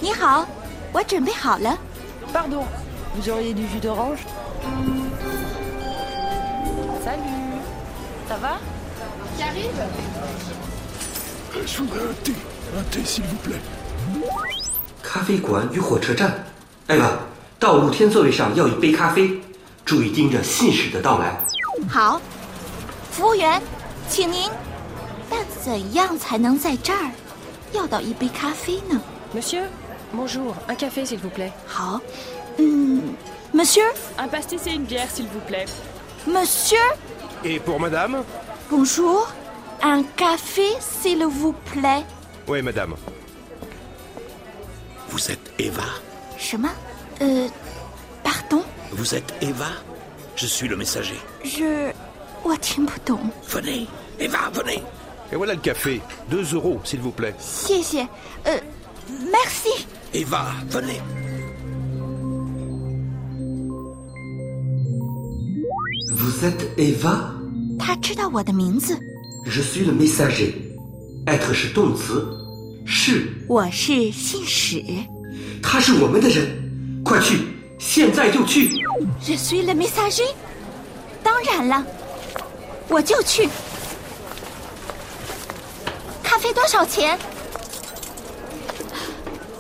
你好，我准备好了。Pardon, vous auriez du jus d'orange? Salut, ça va? J'arrive. Je voudrais un thé, un thé s'il vous plaît. 咖啡馆与火车站，艾娃，到露天座位上要一杯咖啡，注意盯着信使的到来。好。服务员，请您。但怎样才能在这儿要到一杯咖啡呢？Monsieur, bonjour, un café s'il vous plaît. 好，Hmm. Monsieur Un pastis et une bière, s'il vous plaît. Monsieur Et pour madame Bonjour. Un café, s'il vous plaît. Oui, madame. Vous êtes Eva Chemin Euh. Pardon Vous êtes Eva Je suis le messager. Je. Watimbuton. Venez, Eva, venez. Et voilà le café. Deux euros, s'il vous plaît. Si, si. Euh, merci. Eva, venez. Eva? 他知道我的名字。Je suis le messager. Être 是动词，是。我是信使。他是我们的人，快去，现在就去。Je suis le messager. 当然了。我就去。咖啡多少钱？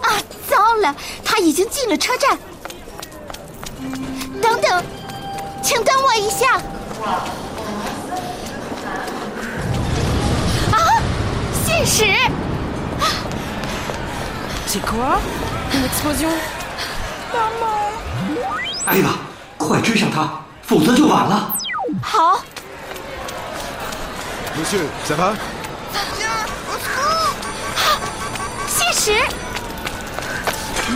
啊，糟了，他已经进了车站。等等，请等我一下。啊，信使！C'est quoi? Une explosion? Maman！艾娃，快追上他，否则就晚了。好。Monsieur, ça va Chichi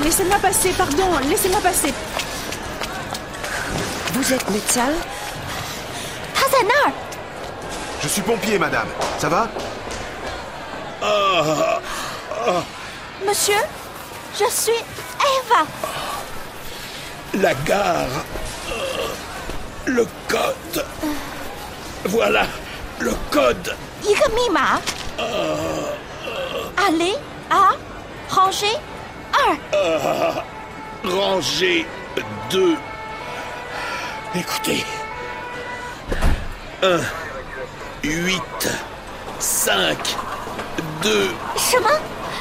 Laissez-moi passer, pardon, laissez-moi passer. Vous êtes Metzal Hazanar Je suis pompier, madame. Ça va. Ah. Monsieur, je suis Eva. La gare. Le code. Voilà, le code. Igamima. Ah, Allez à rangée 1. rangée 2. Écoutez. 1, 8, 5, 2. 什么？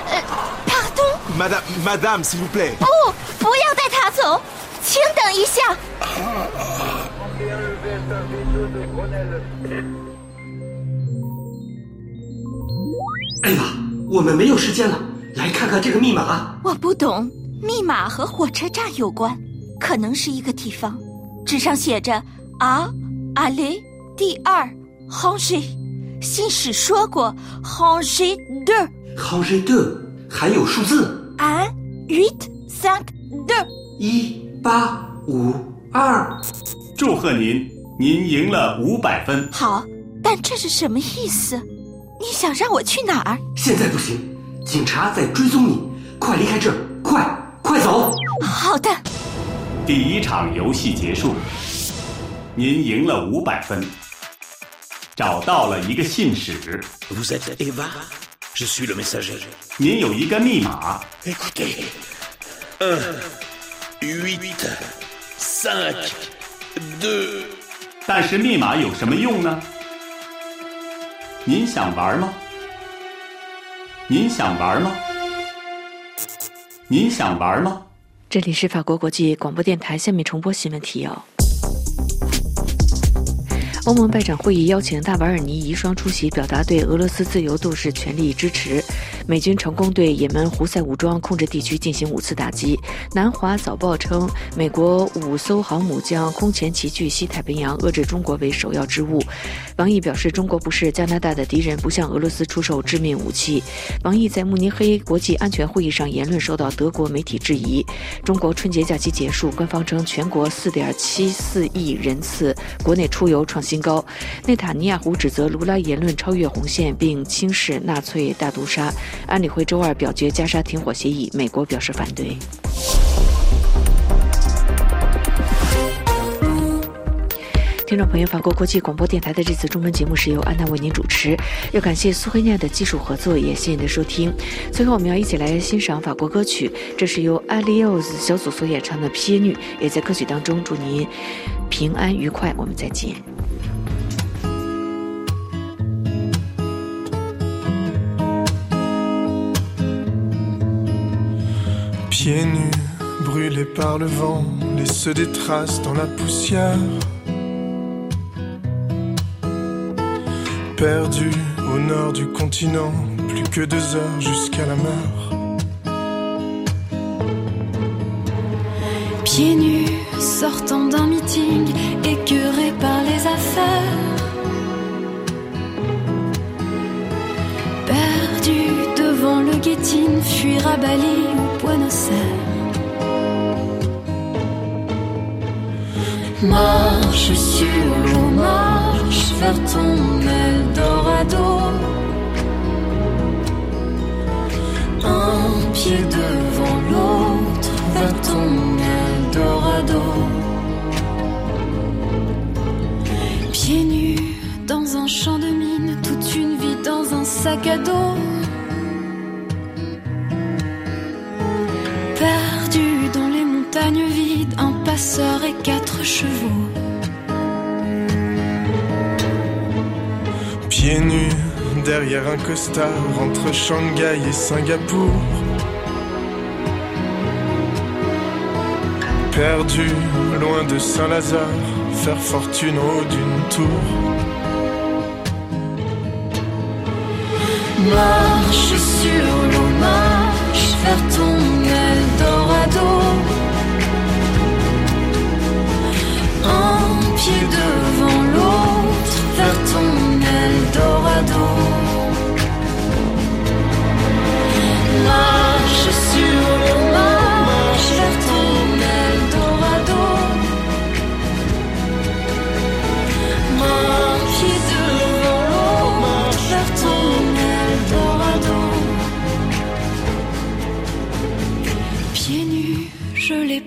呃，pardon，Madame, madame, s'il vous plaît. 不，不要带他走，请等一下。哎呀，我们没有时间了，来看看这个密码。我不懂，密码和火车站有关，可能是一个地方。纸上写着 “a aller 第二 rangée”，信使说过 “rangée deux”。rangée deux 还有数字 un huit cinq deux。一八五二。祝贺您，您赢了五百分。好，但这是什么意思？你想让我去哪儿？现在不行，警察在追踪你，快离开这儿，快快走！好的。第一场游戏结束，您赢了五百分，找到了一个信使。Vous êtes Eva Je suis le messager. 您有一个密码。Écoutez. 1, 8, 5, 2. 但是密码有什么用呢？您想玩吗？您想玩吗？您想玩吗？这里是法国国际广播电台，下面重播新闻提要。欧盟外长会议邀请大瓦尔尼遗孀出席，表达对俄罗斯自由度是全力支持。美军成功对也门胡塞武装控制地区进行五次打击。南华早报称，美国五艘航母将空前齐聚西太平洋，遏制中国为首要之务。王毅表示，中国不是加拿大的敌人，不向俄罗斯出售致命武器。王毅在慕尼黑国际安全会议上言论受到德国媒体质疑。中国春节假期结束，官方称全国4.74亿人次国内出游创新高。内塔尼亚胡指责卢拉言论超越红线，并轻视纳粹大屠杀。安理会周二表决加沙停火协议，美国表示反对。听众朋友，法国国际广播电台的这次中文节目是由安娜为您主持，要感谢苏黑亚的技术合作，也谢谢您的收听。最后，我们要一起来欣赏法国歌曲，这是由阿里奥斯小组所演唱的《撇女》，也在歌曲当中祝您平安愉快。我们再见。Pieds nus, brûlés par le vent, laisse des traces dans la poussière. Perdu au nord du continent, plus que deux heures jusqu'à la mer. Pieds nus, sortant d'un meeting, écœuré par les affaires. Perdu devant le guettin, fuir à Bali Marche sur l'eau, marche vers ton Eldorado. Un pied devant l'autre vers ton Eldorado. Pieds nus dans un champ de mine, toute une vie dans un sac à dos. Montagnes vides, un passeur et quatre chevaux. Pieds nus, derrière un costard, entre Shanghai et Singapour. Perdu, loin de Saint-Lazare, faire fortune au haut d'une tour. Marche sur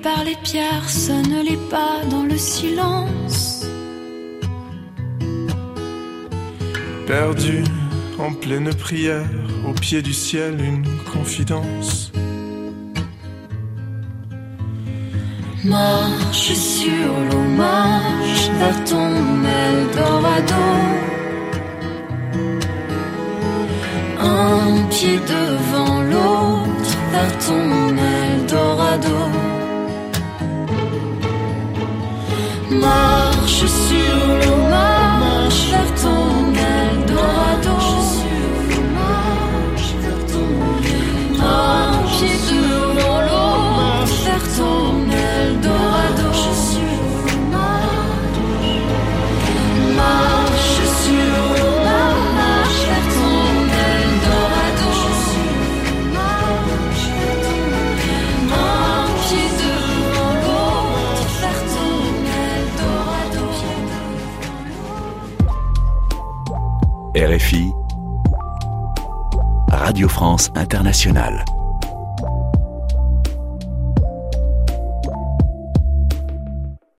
par les pierres, sonnent les pas dans le silence. Perdu en pleine prière, au pied du ciel une confidence. Marche sur l'eau, marche vers ton Eldorado. Un pied devant l'autre vers ton Eldorado. Marche sur l'eau, Radio France Internationale.